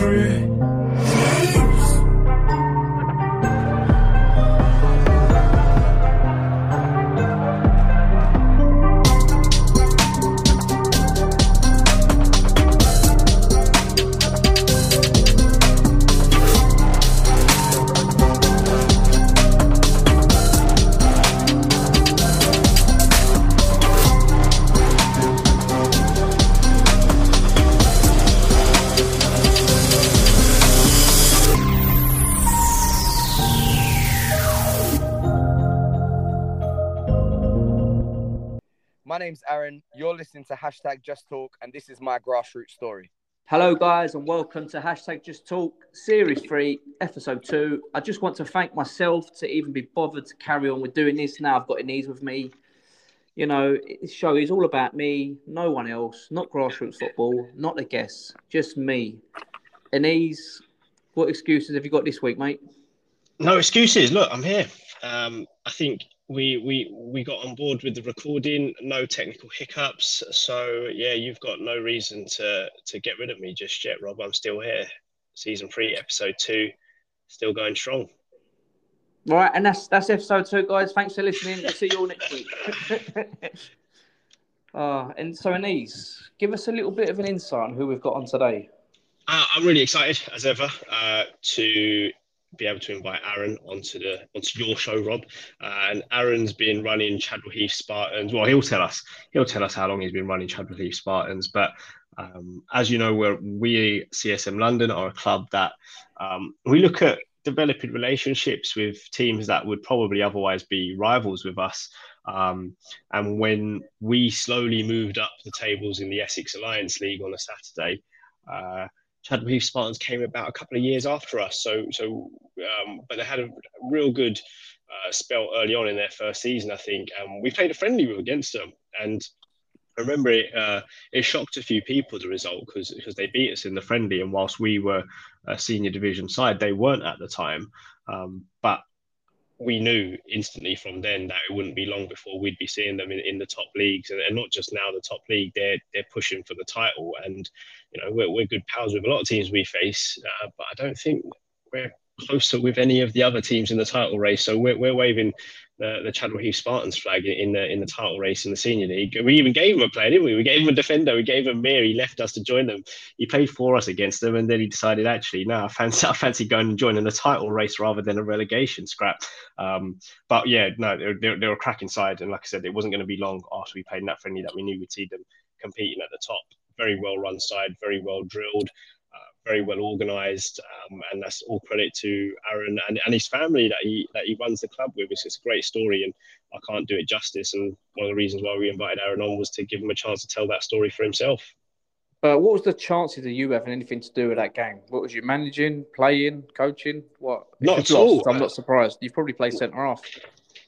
name's listening to hashtag Just Talk, and this is my grassroots story. Hello, guys, and welcome to hashtag Just Talk, Series 3, Episode 2. I just want to thank myself to even be bothered to carry on with doing this. Now I've got Inez with me. You know, this show is all about me, no one else, not grassroots football, not the guests, just me. Inez, what excuses have you got this week, mate? No excuses. Look, I'm here. Um, I think we we we got on board with the recording no technical hiccups. So yeah you've got no reason to to get rid of me just yet rob. I'm still here. Season three episode two still going strong. Right and that's that's episode two guys. Thanks for listening. We'll see you all next week. Uh, and so Anise, give us a little bit of an insight on who we've got on today. Uh, i'm really excited as ever uh, to be able to invite Aaron onto the onto your show, Rob. Uh, and Aaron's been running Chadwell Heath Spartans. Well, he'll tell us. He'll tell us how long he's been running Chadwell Heath Spartans. But um, as you know, we're, we CSM London are a club that um, we look at developing relationships with teams that would probably otherwise be rivals with us. Um, and when we slowly moved up the tables in the Essex Alliance League on a Saturday. Uh, Heath Spartans came about a couple of years after us. So, so, um, but they had a real good uh, spell early on in their first season, I think. And we played a friendly against them, and I remember it. Uh, it shocked a few people the result because because they beat us in the friendly, and whilst we were a senior division side, they weren't at the time. Um, but we knew instantly from then that it wouldn't be long before we'd be seeing them in, in the top leagues. And, and not just now the top league they're they're pushing for the title. And you know we're, we're good pals with a lot of teams we face uh, but i don't think we're closer with any of the other teams in the title race so we're, we're waving the, the Chadwell Heath Spartans flag in the in the title race in the senior league. We even gave him a player, didn't we? We gave him a defender. We gave him Mir. He left us to join them. He played for us against them, and then he decided actually, no, I fancy I fancy going and joining the title race rather than a relegation scrap. Um, but yeah, no, they're, they're, they're a cracking side, and like I said, it wasn't going to be long after we played in that friendly that we knew we'd see them competing at the top. Very well run side, very well drilled very well organised, um, and that's all credit to Aaron and, and his family that he that he runs the club with. It's, it's a great story, and I can't do it justice. And one of the reasons why we invited Aaron on was to give him a chance to tell that story for himself. Uh, what was the chances of you having anything to do with that game? What was you managing, playing, coaching? What? If not at all. I'm not surprised. You've probably played centre half.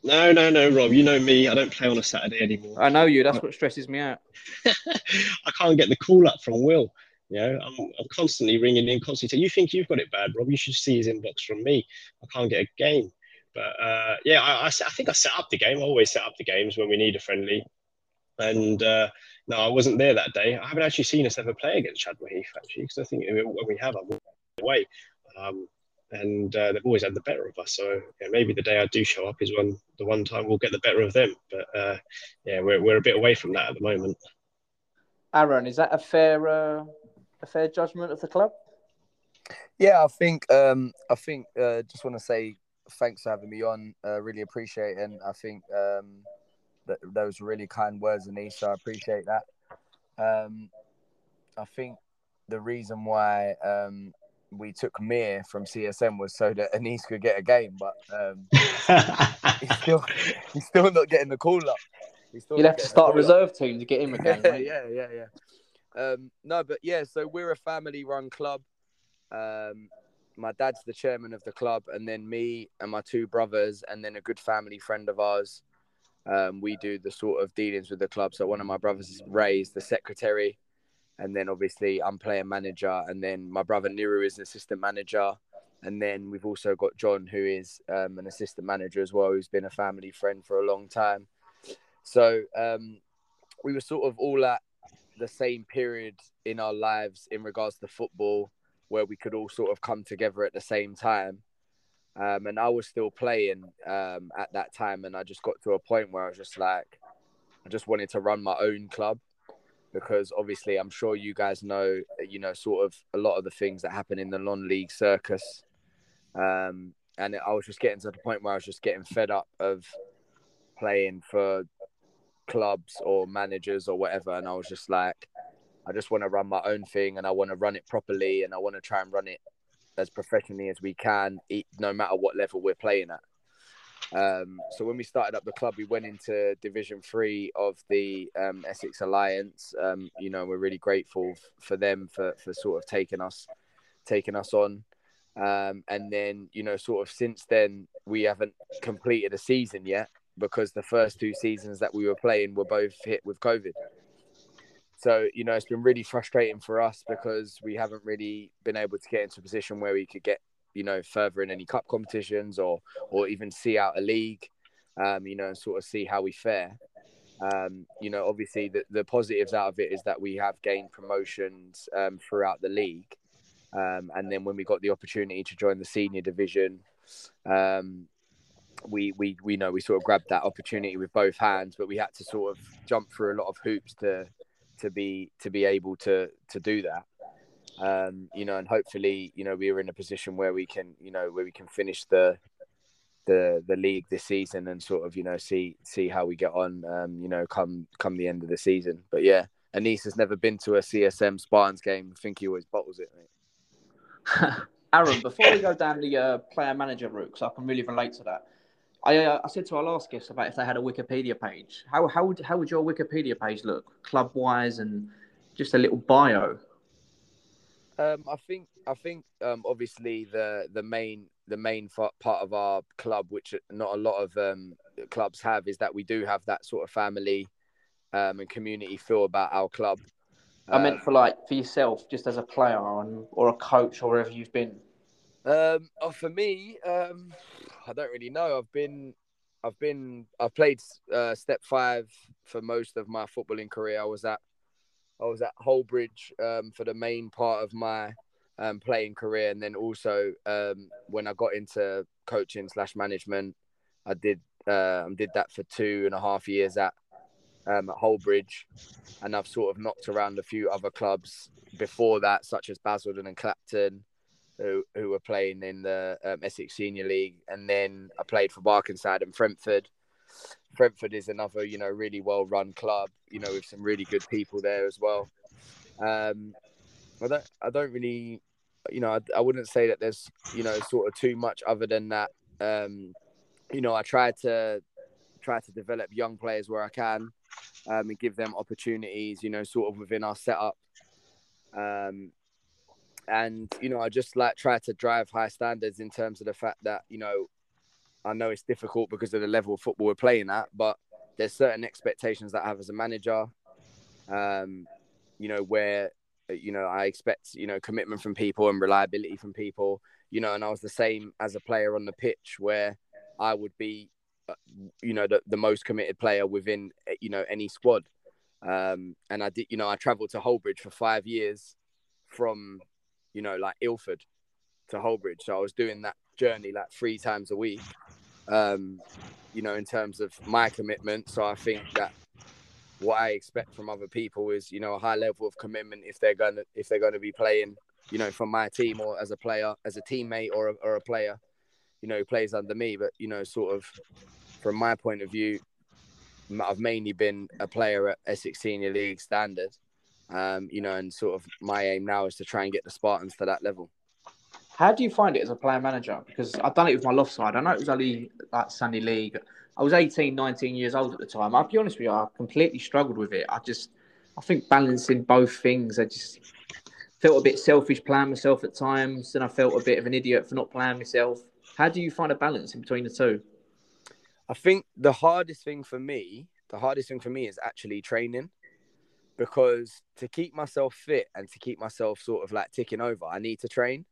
No, no, no, Rob. You know me. I don't play on a Saturday anymore. I know you. That's what stresses me out. I can't get the call up from Will. You know, I'm, I'm constantly ringing in, constantly saying, "You think you've got it bad, Rob? You should see his inbox from me. I can't get a game." But uh, yeah, I, I, I, think I set up the game. I always set up the games when we need a friendly. And uh, no, I wasn't there that day. I haven't actually seen us ever play against Chadwell Heath actually, because I think when we have, I'm away. Um, and uh, they've always had the better of us. So yeah, maybe the day I do show up is when the one time we'll get the better of them. But uh, yeah, we're we're a bit away from that at the moment. Aaron, is that a fair uh, a fair judgment of the club? Yeah, I think um, I think uh, just want to say thanks for having me on. Uh, really appreciate it. And I think um, that those were really kind words, Anise. So I appreciate that. Um, I think the reason why um, we took Mir from CSM was so that Anise could get a game, but um, he's still he's still not getting the call up. You'd have to start a reserve up. team to get him a game. yeah, yeah, yeah. Um, no, but yeah, so we're a family run club. Um, my dad's the chairman of the club, and then me and my two brothers, and then a good family friend of ours. Um, we do the sort of dealings with the club. So one of my brothers is Ray's the secretary, and then obviously I'm player manager, and then my brother Niru is an assistant manager, and then we've also got John who is um, an assistant manager as well, who's been a family friend for a long time. So um, we were sort of all at the same period in our lives in regards to football where we could all sort of come together at the same time. Um, and I was still playing um, at that time, and I just got to a point where I was just like, I just wanted to run my own club because obviously I'm sure you guys know, you know, sort of a lot of the things that happen in the non-league circus. Um, and I was just getting to the point where I was just getting fed up of playing for clubs or managers or whatever, and I was just like, I just want to run my own thing, and I want to run it properly, and I want to try and run it as professionally as we can, no matter what level we're playing at. Um, so when we started up the club, we went into Division Three of the um, Essex Alliance. Um, you know, we're really grateful for them for for sort of taking us taking us on. Um, and then you know, sort of since then, we haven't completed a season yet because the first two seasons that we were playing were both hit with COVID. So you know, it's been really frustrating for us because we haven't really been able to get into a position where we could get you know, further in any cup competitions or or even see out a league, um, you know, and sort of see how we fare. Um, you know, obviously the, the positives out of it is that we have gained promotions um, throughout the league. Um, and then when we got the opportunity to join the senior division, um, we, we, we know we sort of grabbed that opportunity with both hands, but we had to sort of jump through a lot of hoops to, to be, to be able to, to do that um, you know, and hopefully, you know, we are in a position where we can, you know, where we can finish the the the league this season and sort of, you know, see see how we get on, um, you know, come come the end of the season. But yeah, Anis has never been to a CSM Spartans game. I think he always bottles it. Aaron, before we go down the uh, player manager route, because I can really relate to that. I, uh, I said to our last guest about if they had a Wikipedia page. How how would how would your Wikipedia page look, club wise, and just a little bio? Um, I think I think um, obviously the the main the main part of our club, which not a lot of um, clubs have, is that we do have that sort of family um, and community feel about our club. I meant uh, for like for yourself, just as a player or, or a coach or wherever you've been. Um, oh, for me, um, I don't really know. I've been, I've been, I've played uh, step five for most of my footballing career. I was at I was at Hullbridge um, for the main part of my um, playing career, and then also um, when I got into coaching slash management, I did uh, did that for two and a half years at um, at Hullbridge, and I've sort of knocked around a few other clubs before that, such as Basildon and Clapton, who who were playing in the um, Essex Senior League, and then I played for Barkingside and Brentford. Brentford is another, you know, really well run club, you know, with some really good people there as well. Um, I don't, I don't really, you know, I, I wouldn't say that there's, you know, sort of too much other than that. Um, you know, I try to try to develop young players where I can, um, and give them opportunities, you know, sort of within our setup. Um, and you know, I just like try to drive high standards in terms of the fact that you know I know it's difficult because of the level of football we're playing at, but there's certain expectations that I have as a manager. Um, you know, where you know I expect you know commitment from people and reliability from people. You know, and I was the same as a player on the pitch where I would be, uh, you know, the, the most committed player within you know any squad. Um, and I did, you know, I travelled to Hullbridge for five years from, you know, like Ilford to Hullbridge. So I was doing that journey like three times a week um, you know, in terms of my commitment. So I think that what I expect from other people is, you know, a high level of commitment if they're gonna if they're gonna be playing, you know, from my team or as a player, as a teammate or a, or a player, you know, who plays under me. But you know, sort of from my point of view, I've mainly been a player at Essex Senior League standard. Um, you know, and sort of my aim now is to try and get the Spartans to that level. How do you find it as a player manager? Because I've done it with my loft side. I know it was only like Sunday League. I was 18, 19 years old at the time. I'll be honest with you, I completely struggled with it. I just, I think balancing both things, I just felt a bit selfish playing myself at times. And I felt a bit of an idiot for not playing myself. How do you find a balance in between the two? I think the hardest thing for me, the hardest thing for me is actually training because to keep myself fit and to keep myself sort of like ticking over, I need to train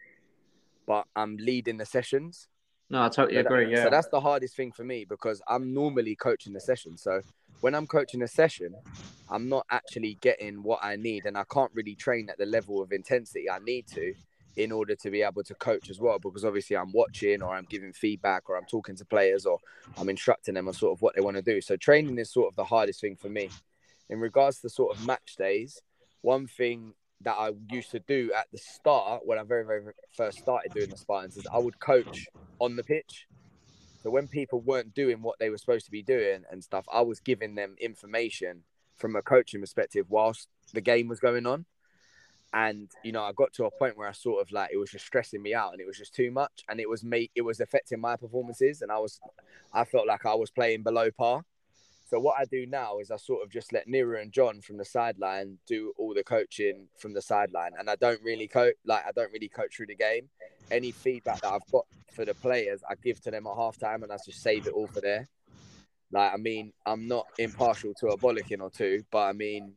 but I'm leading the sessions. No, I totally so agree. That, yeah. So that's the hardest thing for me because I'm normally coaching the session. So when I'm coaching a session, I'm not actually getting what I need, and I can't really train at the level of intensity I need to in order to be able to coach as well because obviously I'm watching or I'm giving feedback or I'm talking to players or I'm instructing them on sort of what they want to do. So training is sort of the hardest thing for me. In regards to the sort of match days, one thing that I used to do at the start when I very, very first started doing the Spartans is I would coach on the pitch. So when people weren't doing what they were supposed to be doing and stuff, I was giving them information from a coaching perspective whilst the game was going on. And you know, I got to a point where I sort of like it was just stressing me out and it was just too much and it was me it was affecting my performances and I was I felt like I was playing below par. So what I do now is I sort of just let Nira and John from the sideline do all the coaching from the sideline, and I don't really coach like I don't really coach through the game. Any feedback that I've got for the players, I give to them at halftime, and I just save it all for there. Like I mean, I'm not impartial to a bollocking or two, but I mean,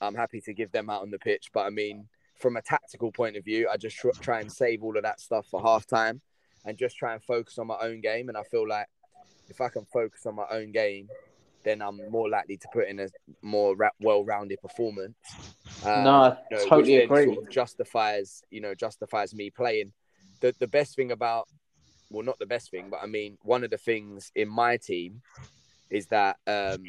I'm happy to give them out on the pitch. But I mean, from a tactical point of view, I just tr- try and save all of that stuff for halftime, and just try and focus on my own game. And I feel like if I can focus on my own game then I'm more likely to put in a more well-rounded performance. Um, no, you know, totally agree. Sort of justifies, you know, justifies me playing. The the best thing about, well, not the best thing, but I mean, one of the things in my team is that um,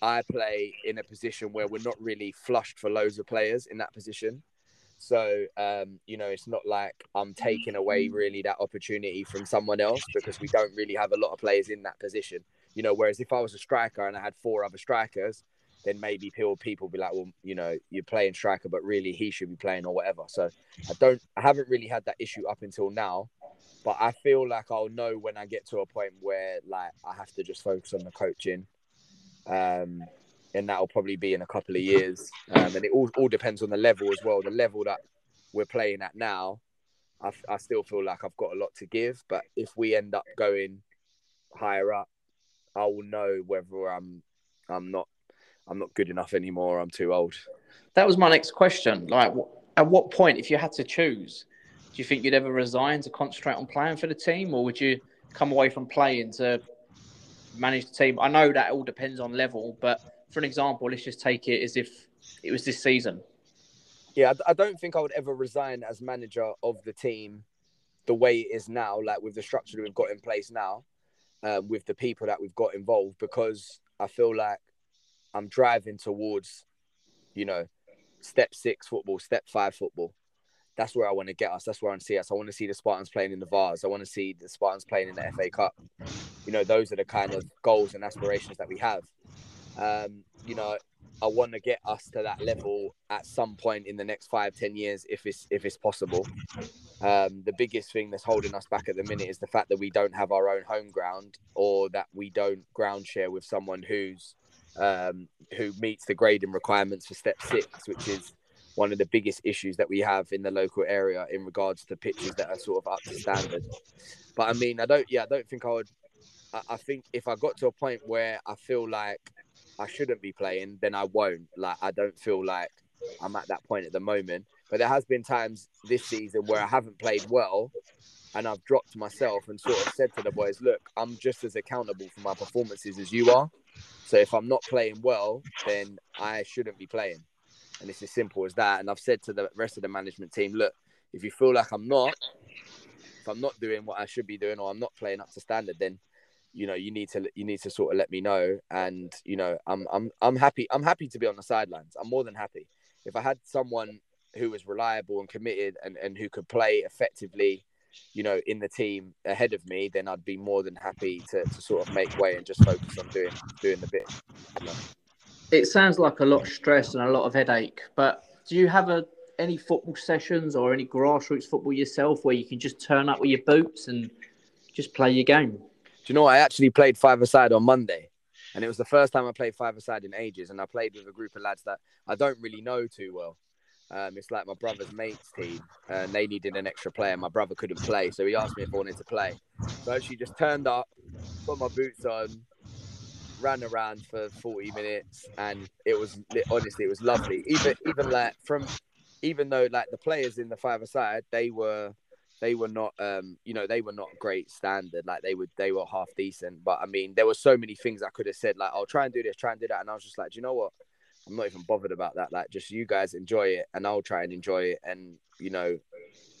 I play in a position where we're not really flushed for loads of players in that position. So, um, you know, it's not like I'm taking away really that opportunity from someone else because we don't really have a lot of players in that position. You know, whereas if I was a striker and I had four other strikers, then maybe people people be like, well, you know, you're playing striker, but really he should be playing or whatever. So I don't, I haven't really had that issue up until now, but I feel like I'll know when I get to a point where like I have to just focus on the coaching, um, and that'll probably be in a couple of years. Um, and it all all depends on the level as well. The level that we're playing at now, I, I still feel like I've got a lot to give. But if we end up going higher up, I will know whether I'm I'm not I'm not good enough anymore. I'm too old. That was my next question. Like, at what point, if you had to choose, do you think you'd ever resign to concentrate on playing for the team, or would you come away from playing to manage the team? I know that all depends on level, but for an example, let's just take it as if it was this season. Yeah, I don't think I would ever resign as manager of the team the way it is now, like with the structure that we've got in place now uh, with the people that we've got involved because I feel like I'm driving towards, you know, step six football, step five football. That's where I want to get us. That's where I want to see us. I want to see the Spartans playing in the Vase. I want to see the Spartans playing in the FA Cup. You know, those are the kind of goals and aspirations that we have. Um, you know, I want to get us to that level at some point in the next five, ten years, if it's if it's possible. Um, the biggest thing that's holding us back at the minute is the fact that we don't have our own home ground, or that we don't ground share with someone who's um, who meets the grading requirements for step six, which is one of the biggest issues that we have in the local area in regards to pitches that are sort of up to standard. But I mean, I don't, yeah, I don't think I would. I, I think if I got to a point where I feel like I shouldn't be playing, then I won't. Like I don't feel like I'm at that point at the moment. But there has been times this season where I haven't played well and I've dropped myself and sort of said to the boys, look, I'm just as accountable for my performances as you are. So if I'm not playing well, then I shouldn't be playing. And it's as simple as that. And I've said to the rest of the management team, look, if you feel like I'm not, if I'm not doing what I should be doing or I'm not playing up to standard, then you know you need to you need to sort of let me know. And you know i'm i'm i'm happy i'm happy to be on the sidelines. I'm more than happy. If i had someone who was reliable and committed and and who could play effectively you know in the team ahead of me then i'd be more than happy to, to sort of make way and just focus on doing doing the bit. You know? it sounds like a lot of stress and a lot of headache but do you have a any football sessions or any grassroots football yourself where you can just turn up with your boots and just play your game you know, I actually played five aside on Monday, and it was the first time I played five aside in ages. And I played with a group of lads that I don't really know too well. Um, it's like my brother's mates team, and they needed an extra player. My brother couldn't play, so he asked me if I wanted to play. So actually just turned up, put my boots on, ran around for 40 minutes, and it was honestly it was lovely. Even even like from even though like the players in the five aside, they were they were not um you know they were not great standard like they would they were half decent but i mean there were so many things i could have said like i'll try and do this try and do that and i was just like do you know what i'm not even bothered about that like just you guys enjoy it and i'll try and enjoy it and you know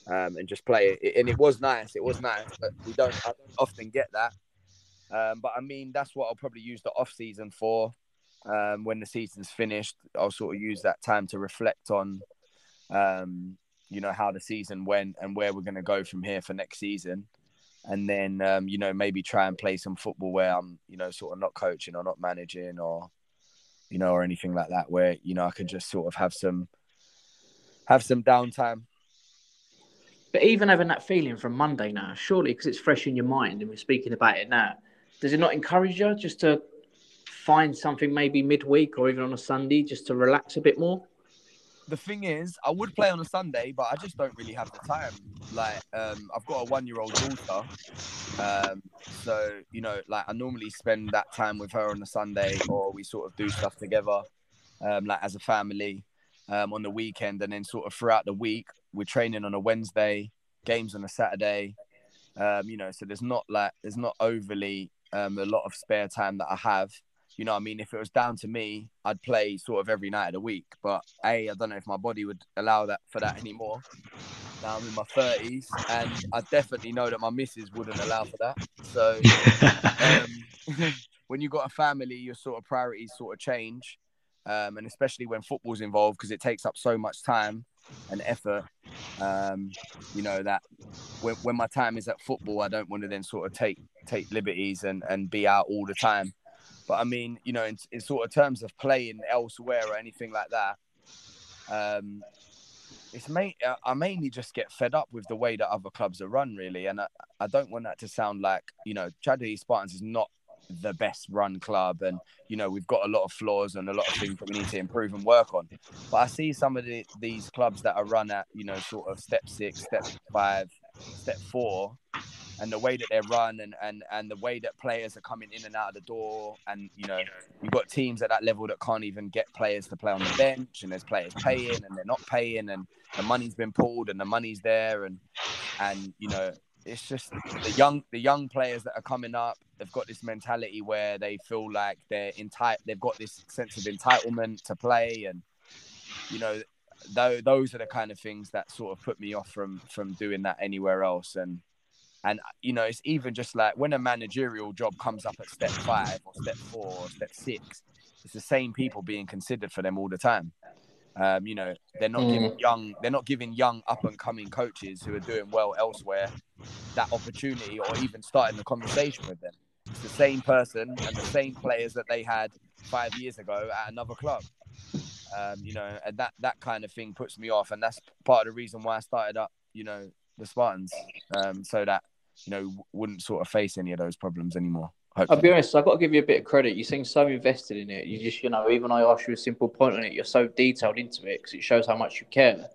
um, and just play it. And it was nice. It was nice, but we don't, don't often get that. Um, but I mean, that's what I'll probably use the off season for. Um, when the season's finished, I'll sort of use that time to reflect on, um, you know, how the season went and where we're going to go from here for next season. And then, um, you know, maybe try and play some football where I'm, you know, sort of not coaching or not managing or, you know, or anything like that, where you know I can just sort of have some, have some downtime. But even having that feeling from Monday now, surely because it's fresh in your mind and we're speaking about it now, does it not encourage you just to find something maybe midweek or even on a Sunday just to relax a bit more? The thing is, I would play on a Sunday, but I just don't really have the time. Like, um, I've got a one-year-old daughter, um, so you know, like I normally spend that time with her on a Sunday, or we sort of do stuff together, um, like as a family, um, on the weekend, and then sort of throughout the week, we're training on a Wednesday, games on a Saturday. Um, you know, so there's not like there's not overly um, a lot of spare time that I have. You know, what I mean, if it was down to me, I'd play sort of every night of the week. But a, I don't know if my body would allow that for that anymore. Now I'm in my thirties, and I definitely know that my missus wouldn't allow for that. So, um, when you've got a family, your sort of priorities sort of change, um, and especially when football's involved, because it takes up so much time and effort. Um, you know that when, when my time is at football, I don't want to then sort of take take liberties and and be out all the time. But I mean, you know, in, in sort of terms of playing elsewhere or anything like that, um, it's main, I mainly just get fed up with the way that other clubs are run, really. And I, I don't want that to sound like, you know, Chadley Spartans is not the best run club and you know we've got a lot of flaws and a lot of things that we need to improve and work on but i see some of the, these clubs that are run at you know sort of step six step five step four and the way that they're run and, and and the way that players are coming in and out of the door. And you know you've got teams at that level that can't even get players to play on the bench and there's players paying and they're not paying and the money's been pulled and the money's there. And and you know it's just the young the young players that are coming up they've got this mentality where they feel like they're entitled they've got this sense of entitlement to play. And you know those are the kind of things that sort of put me off from from doing that anywhere else. And and you know, it's even just like when a managerial job comes up at step five or step four or step six, it's the same people being considered for them all the time. Um, you know, they're not mm. giving young, they're not giving young up and coming coaches who are doing well elsewhere that opportunity or even starting the conversation with them. It's the same person and the same players that they had five years ago at another club. Um, you know, and that that kind of thing puts me off, and that's part of the reason why I started up. You know, the Spartans, um, so that you know, wouldn't sort of face any of those problems anymore. Hopefully. I'll be honest, I've got to give you a bit of credit. You seem so invested in it. You just, you know, even I ask you a simple point on it, you're so detailed into it because it shows how much you care.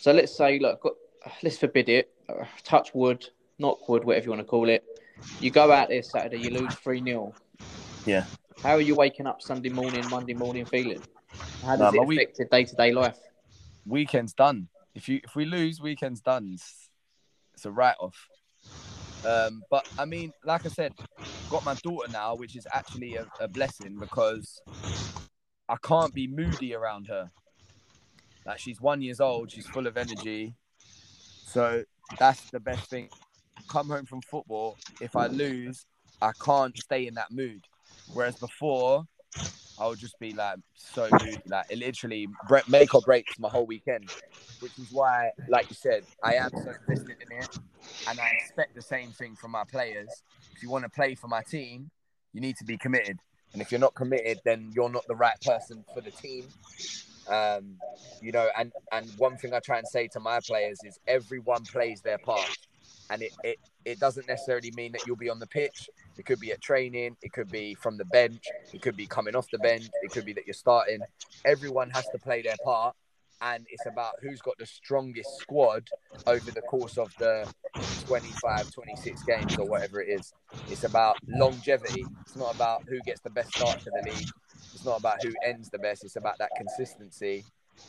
So let's say, look, let's forbid it, uh, touch wood, not wood, whatever you want to call it. You go out there Saturday, you lose 3 0. Yeah. How are you waking up Sunday morning, Monday morning feeling? How does it affect your day to day life? Weekend's done. If you if we lose, weekend's done. It's, it's a write off. Um, but I mean, like I said, got my daughter now, which is actually a, a blessing because I can't be moody around her. Like she's one years old, she's full of energy. So that's the best thing. Come home from football, if I lose, I can't stay in that mood. Whereas before, I would just be like so moody, like it literally make or breaks my whole weekend. Which is why, like you said, I am so invested in it, and I expect the same thing from my players. If you want to play for my team, you need to be committed, and if you're not committed, then you're not the right person for the team. Um, you know, and and one thing I try and say to my players is everyone plays their part, and it it, it doesn't necessarily mean that you'll be on the pitch it could be at training. It could be from the bench. It could be coming off the bench. It could be that you're starting. Everyone has to play their part. And it's about who's got the strongest squad over the course of the 25, 26 games or whatever it is. It's about longevity. It's not about who gets the best start to the league. It's not about who ends the best. It's about that consistency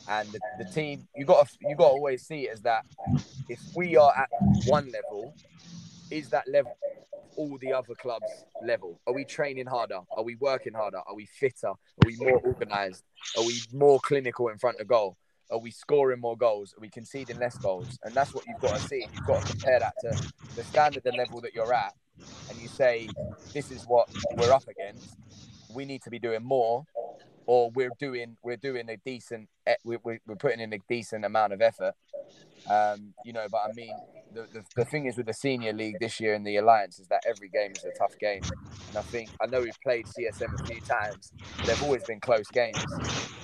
and the, the, team you got to you got to always see it as that if we are at one level is that level all the other clubs level? Are we training harder? Are we working harder? Are we fitter? Are we more organized? Are we more clinical in front of goal? are we scoring more goals? Are we conceding less goals? And that's what you've got to see. You've got to compare that to the standard, the level that you're at, and you say, this is what we're up against. We need to be doing more, or we're doing we're doing a decent we're, we're putting in a decent amount of effort. Um, you know, but I mean, the, the, the thing is with the senior league this year in the alliance is that every game is a tough game, and I think I know we've played CSM a few times. They've always been close games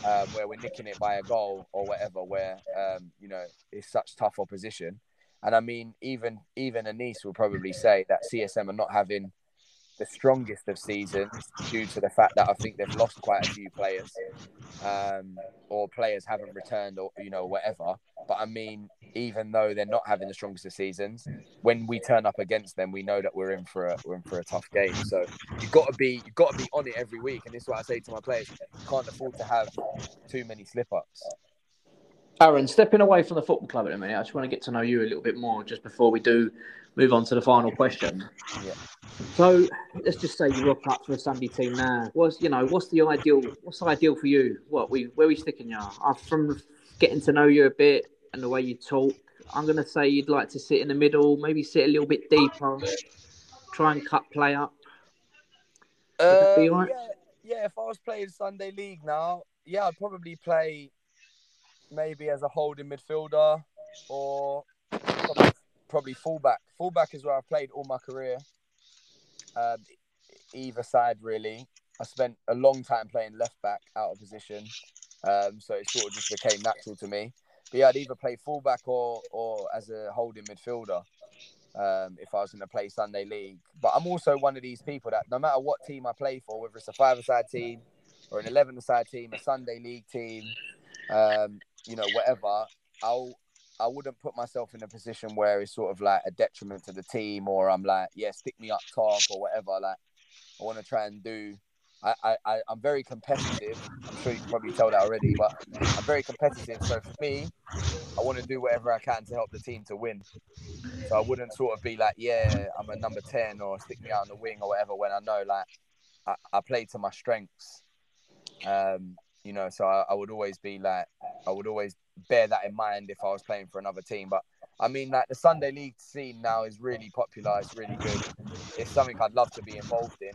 um, where we're nicking it by a goal or whatever, where um, you know it's such tough opposition. And I mean, even even Anis will probably say that CSM are not having the strongest of seasons due to the fact that I think they've lost quite a few players, um, or players haven't returned, or you know whatever. But I mean, even though they're not having the strongest of seasons, when we turn up against them, we know that we're in for a we're in for a tough game. So you've got to be you've got to be on it every week, and this is what I say to my players: you can't afford to have too many slip ups. Aaron, stepping away from the football club in a minute, I just want to get to know you a little bit more just before we do move on to the final question. Yeah. So let's just say you rock up for a Sunday team now. What's you know what's the ideal? What's the ideal for you? What we where we sticking you? Uh, from getting to know you a bit and the way you talk, I'm gonna say you'd like to sit in the middle, maybe sit a little bit deeper, try and cut play up. Uh, right? yeah, yeah. If I was playing Sunday League now, yeah, I'd probably play maybe as a holding midfielder or probably, fullback. Fullback is where I've played all my career. Um, either side, really. I spent a long time playing left back out of position, um, so it sort of just became natural to me. But yeah, I'd either play fullback or or as a holding midfielder um, if I was going to play Sunday League. But I'm also one of these people that no matter what team I play for, whether it's a five-a-side team or an eleven-a-side team, a Sunday League team, um, you know, whatever, I'll I wouldn't put myself in a position where it's sort of like a detriment to the team or I'm like, yeah, stick me up top or whatever. Like I want to try and do I, I, I'm very competitive. I'm sure you can probably tell that already, but I'm very competitive. So for me, I want to do whatever I can to help the team to win. So I wouldn't sort of be like, yeah, I'm a number 10 or stick me out on the wing or whatever when I know like I, I play to my strengths. Um, you know, so I, I would always be like, I would always bear that in mind if I was playing for another team. But I mean, like the Sunday League scene now is really popular. It's really good. It's something I'd love to be involved in.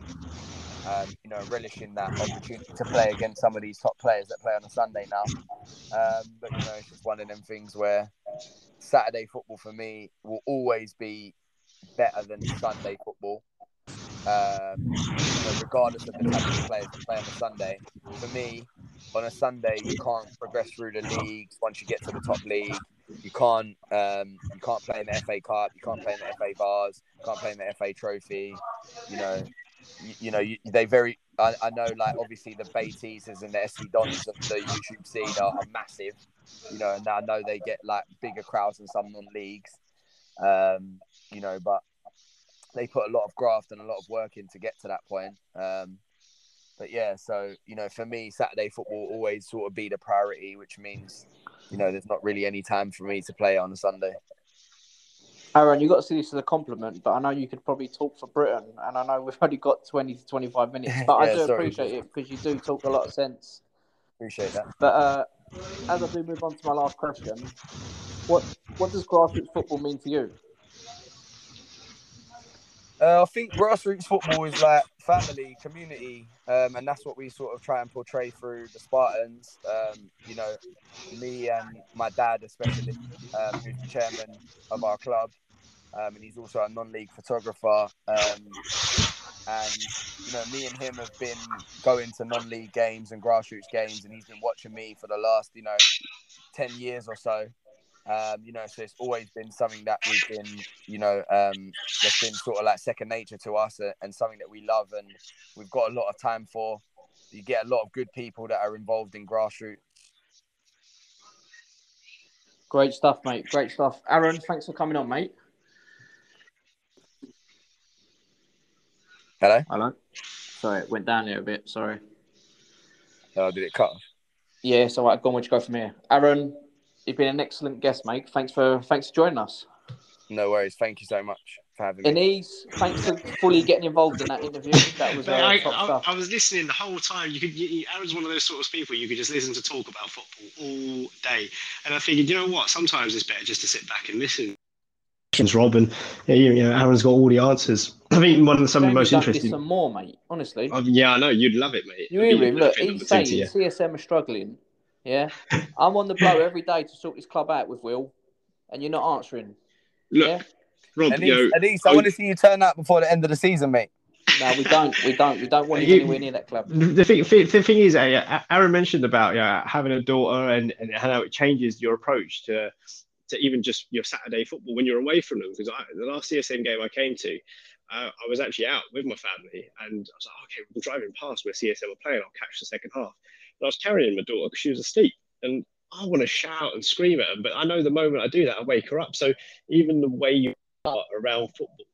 Um, you know, relishing that opportunity to play against some of these top players that play on a Sunday now. Um, but you know, it's just one of them things where Saturday football for me will always be better than Sunday football. Um, you know, regardless of the type of players that play on a Sunday. For me, on a Sunday, you can't progress through the leagues once you get to the top league. You can't um, you can't play in the FA Cup. You can't play in the FA Vase. You can't play in the FA Trophy. You know, you, you know you, they very. I, I, know, like obviously the Teasers and the SE Dons of the YouTube scene are, are, massive. You know, and I know they get like bigger crowds than some non-leagues. Um, you know, but they put a lot of graft and a lot of work in to get to that point. Um, but yeah, so you know, for me, Saturday football always sort of be the priority, which means you know there's not really any time for me to play on a Sunday. Aaron, you got to see this as a compliment, but I know you could probably talk for Britain, and I know we've only got twenty to twenty-five minutes, but yeah, I do sorry. appreciate it because you do talk a lot of sense. Appreciate that. But uh, as I do move on to my last question, what what does grassroots football mean to you? Uh, I think grassroots football is like family, community, um, and that's what we sort of try and portray through the Spartans. Um, you know, me and my dad, especially, um, who's the chairman of our club, um, and he's also a non-league photographer. Um, and you know, me and him have been going to non-league games and grassroots games, and he's been watching me for the last, you know, ten years or so. Um, you know, so it's always been something that we've been, you know, um, that's been sort of like second nature to us and, and something that we love and we've got a lot of time for. You get a lot of good people that are involved in grassroots. Great stuff, mate. Great stuff. Aaron, thanks for coming on, mate. Hello? Hello. Sorry, it went down there a bit. Sorry. Oh, did it cut? Yeah, so right, go on, where'd you go from here? Aaron, You've been an excellent guest, mate. Thanks for thanks for joining us. No worries. Thank you so much. for having me. Anise, thanks for fully getting involved in that interview. That was uh, I, top I, stuff. I was listening the whole time. You could. You, you- Aaron's one of those sort of people you could just listen to talk about football all day, and I figured, you know what? Sometimes it's better just to sit back and listen. Questions, Rob, and yeah, you know, Aaron's got all the answers. I think one of the, some of the most interesting. some more, mate. Honestly, Oh, yeah, I know you'd love it, mate. you It'd hear him? Look, he's saying. CSM are struggling. Yeah, I'm on the blow every day to sort this club out with Will, and you're not answering. Look, Yeah. Rob, At you know, least, at least I I- want to see you turn up before the end of the season, mate. No, we don't. We don't. We don't want you You- anywhere near that club. the the thing, the the thing is, uh, Aaron mentioned about yeah, having a daughter and, and how it changes your approach to to even just your Saturday football when you're away from them. Because the last CSM game I came to, uh, I was actually out with my family, and I was like, okay, we're driving past where CSM are playing. I'll catch the second half. And I was carrying my daughter because she was asleep, and I want to shout and scream at her, but I know the moment I do that, I wake her up. So even the way you are around football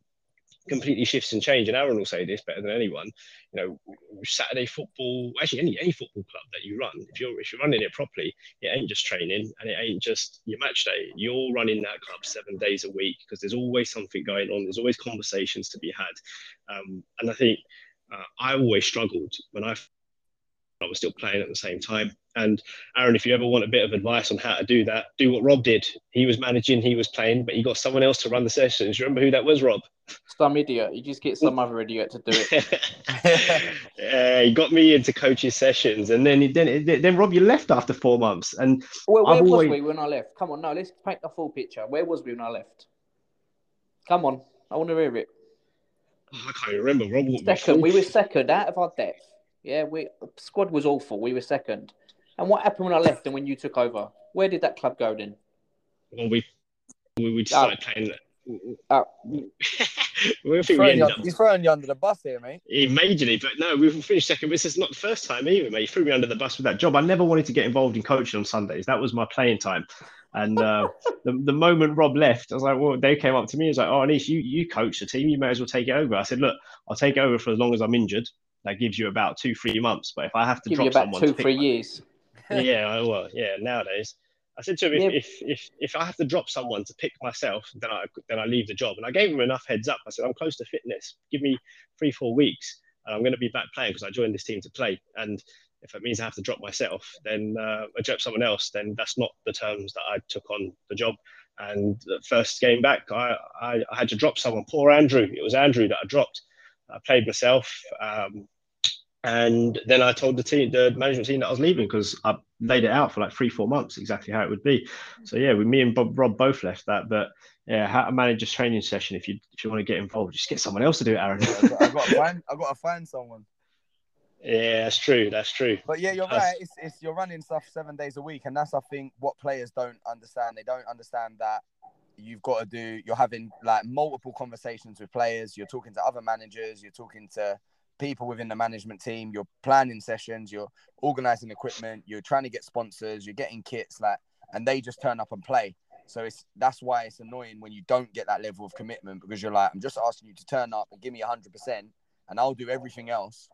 completely shifts and change. And Aaron will say this better than anyone. You know, Saturday football, actually any any football club that you run, if you're if you're running it properly, it ain't just training and it ain't just your match day. You're running that club seven days a week because there's always something going on. There's always conversations to be had. Um, and I think uh, I always struggled when I I was still playing at the same time. And Aaron, if you ever want a bit of advice on how to do that, do what Rob did. He was managing, he was playing, but he got someone else to run the sessions. You remember who that was, Rob? Some idiot. You just get some other idiot to do it. yeah, he got me into coaches sessions, and then then then Rob, you left after four months, and Well, where I've was always- we when I left? Come on, no, let's paint the full picture. Where was we when I left? Come on, I want to hear it. oh, I can't remember. Rob, Second, we were second out of our depth. Yeah, we squad was awful. We were second. And what happened when I left and when you took over? Where did that club go then? Well, we we, we started playing. Oh. we think He's we throwing, ended you, up he's throwing you under the bus here, mate. Yeah, majorly, but no, we've finished second. This is not the first time either, mate. You threw me under the bus with that job. I never wanted to get involved in coaching on Sundays. That was my playing time. And uh, the, the moment Rob left, I was like, well, they came up to me. He was like, oh, Anish, you, you coach the team. You may as well take it over. I said, look, I'll take it over for as long as I'm injured. That gives you about two, three months. But if I have to Give drop you about someone two, three my- years. yeah, I- well, yeah, nowadays. I said to him, if, Yeah. if, if, if I have to drop someone to pick myself, then I then I leave the job. And I gave him enough heads up. I said, I'm close to fitness. Give me three, four weeks, and I'm going to be back playing because I joined this team to play. And if it means I have to drop myself, then uh, I drop someone else. Then that's not the terms that I took on the job. And the first game back, I, I, I had to drop someone. Poor Andrew. It was Andrew that I dropped. I played myself. Um, and then I told the team, the management team, that I was leaving because I laid it out for like three, four months, exactly how it would be. So yeah, with me and Bob, Rob both left that. But yeah, how to manage a training session if you if you want to get involved, just get someone else to do it, Aaron. I've got, I've got to find, I've got to find someone. yeah, that's true. That's true. But yeah, you're That's- right. It's, it's you're running stuff seven days a week, and that's I think what players don't understand. They don't understand that you've got to do. You're having like multiple conversations with players. You're talking to other managers. You're talking to people within the management team. You're planning sessions. You're organizing equipment. You're trying to get sponsors. You're getting kits. Like, and they just turn up and play. So it's that's why it's annoying when you don't get that level of commitment because you're like, I'm just asking you to turn up and give me hundred percent, and I'll do everything else,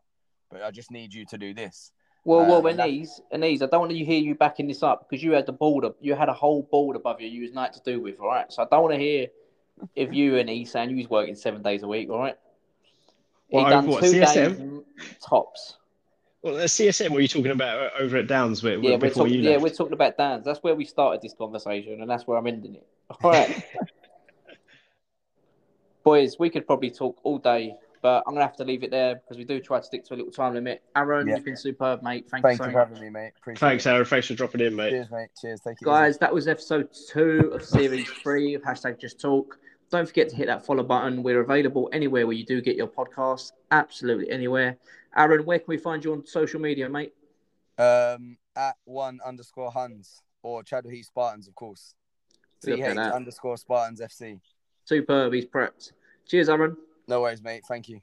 but I just need you to do this. Well, well, Um, that- Anise, Anise, I don't want to hear you backing this up because you had the board, you had a whole board above you. You was night to do with, all right. So I don't want to hear if you and Anise saying you was working seven days a week, all right. He What, done what, two CSM? days mm, tops. Well, the CSM, what are you talking about uh, over at Downs? Where, Yeah, we're before talking. you Yeah, we're talking about Downs. That's where we started this conversation, and that's where I'm ending it. All right, boys, we could probably talk all day, but I'm gonna have to leave it there because we do try to stick to a little time limit. Aaron, Yeah. you've been superb, mate. Thank, Thank you you so for much. having me, mate. Appreciate Thanks, it. Aaron. Thanks for dropping in, mate. Cheers, mate. Cheers. Take it Guys, that was episode two of series three of hashtag Just Talk. Don't forget to hit that follow button. We're available anywhere where you do get your podcasts, absolutely anywhere. Aaron, where can we find you on social media, mate? Um, at one underscore Huns or Chadwell Heath Spartans, of course. TH underscore Spartans FC. Superb, he's prepped. Cheers, Aaron. No worries, mate. Thank you.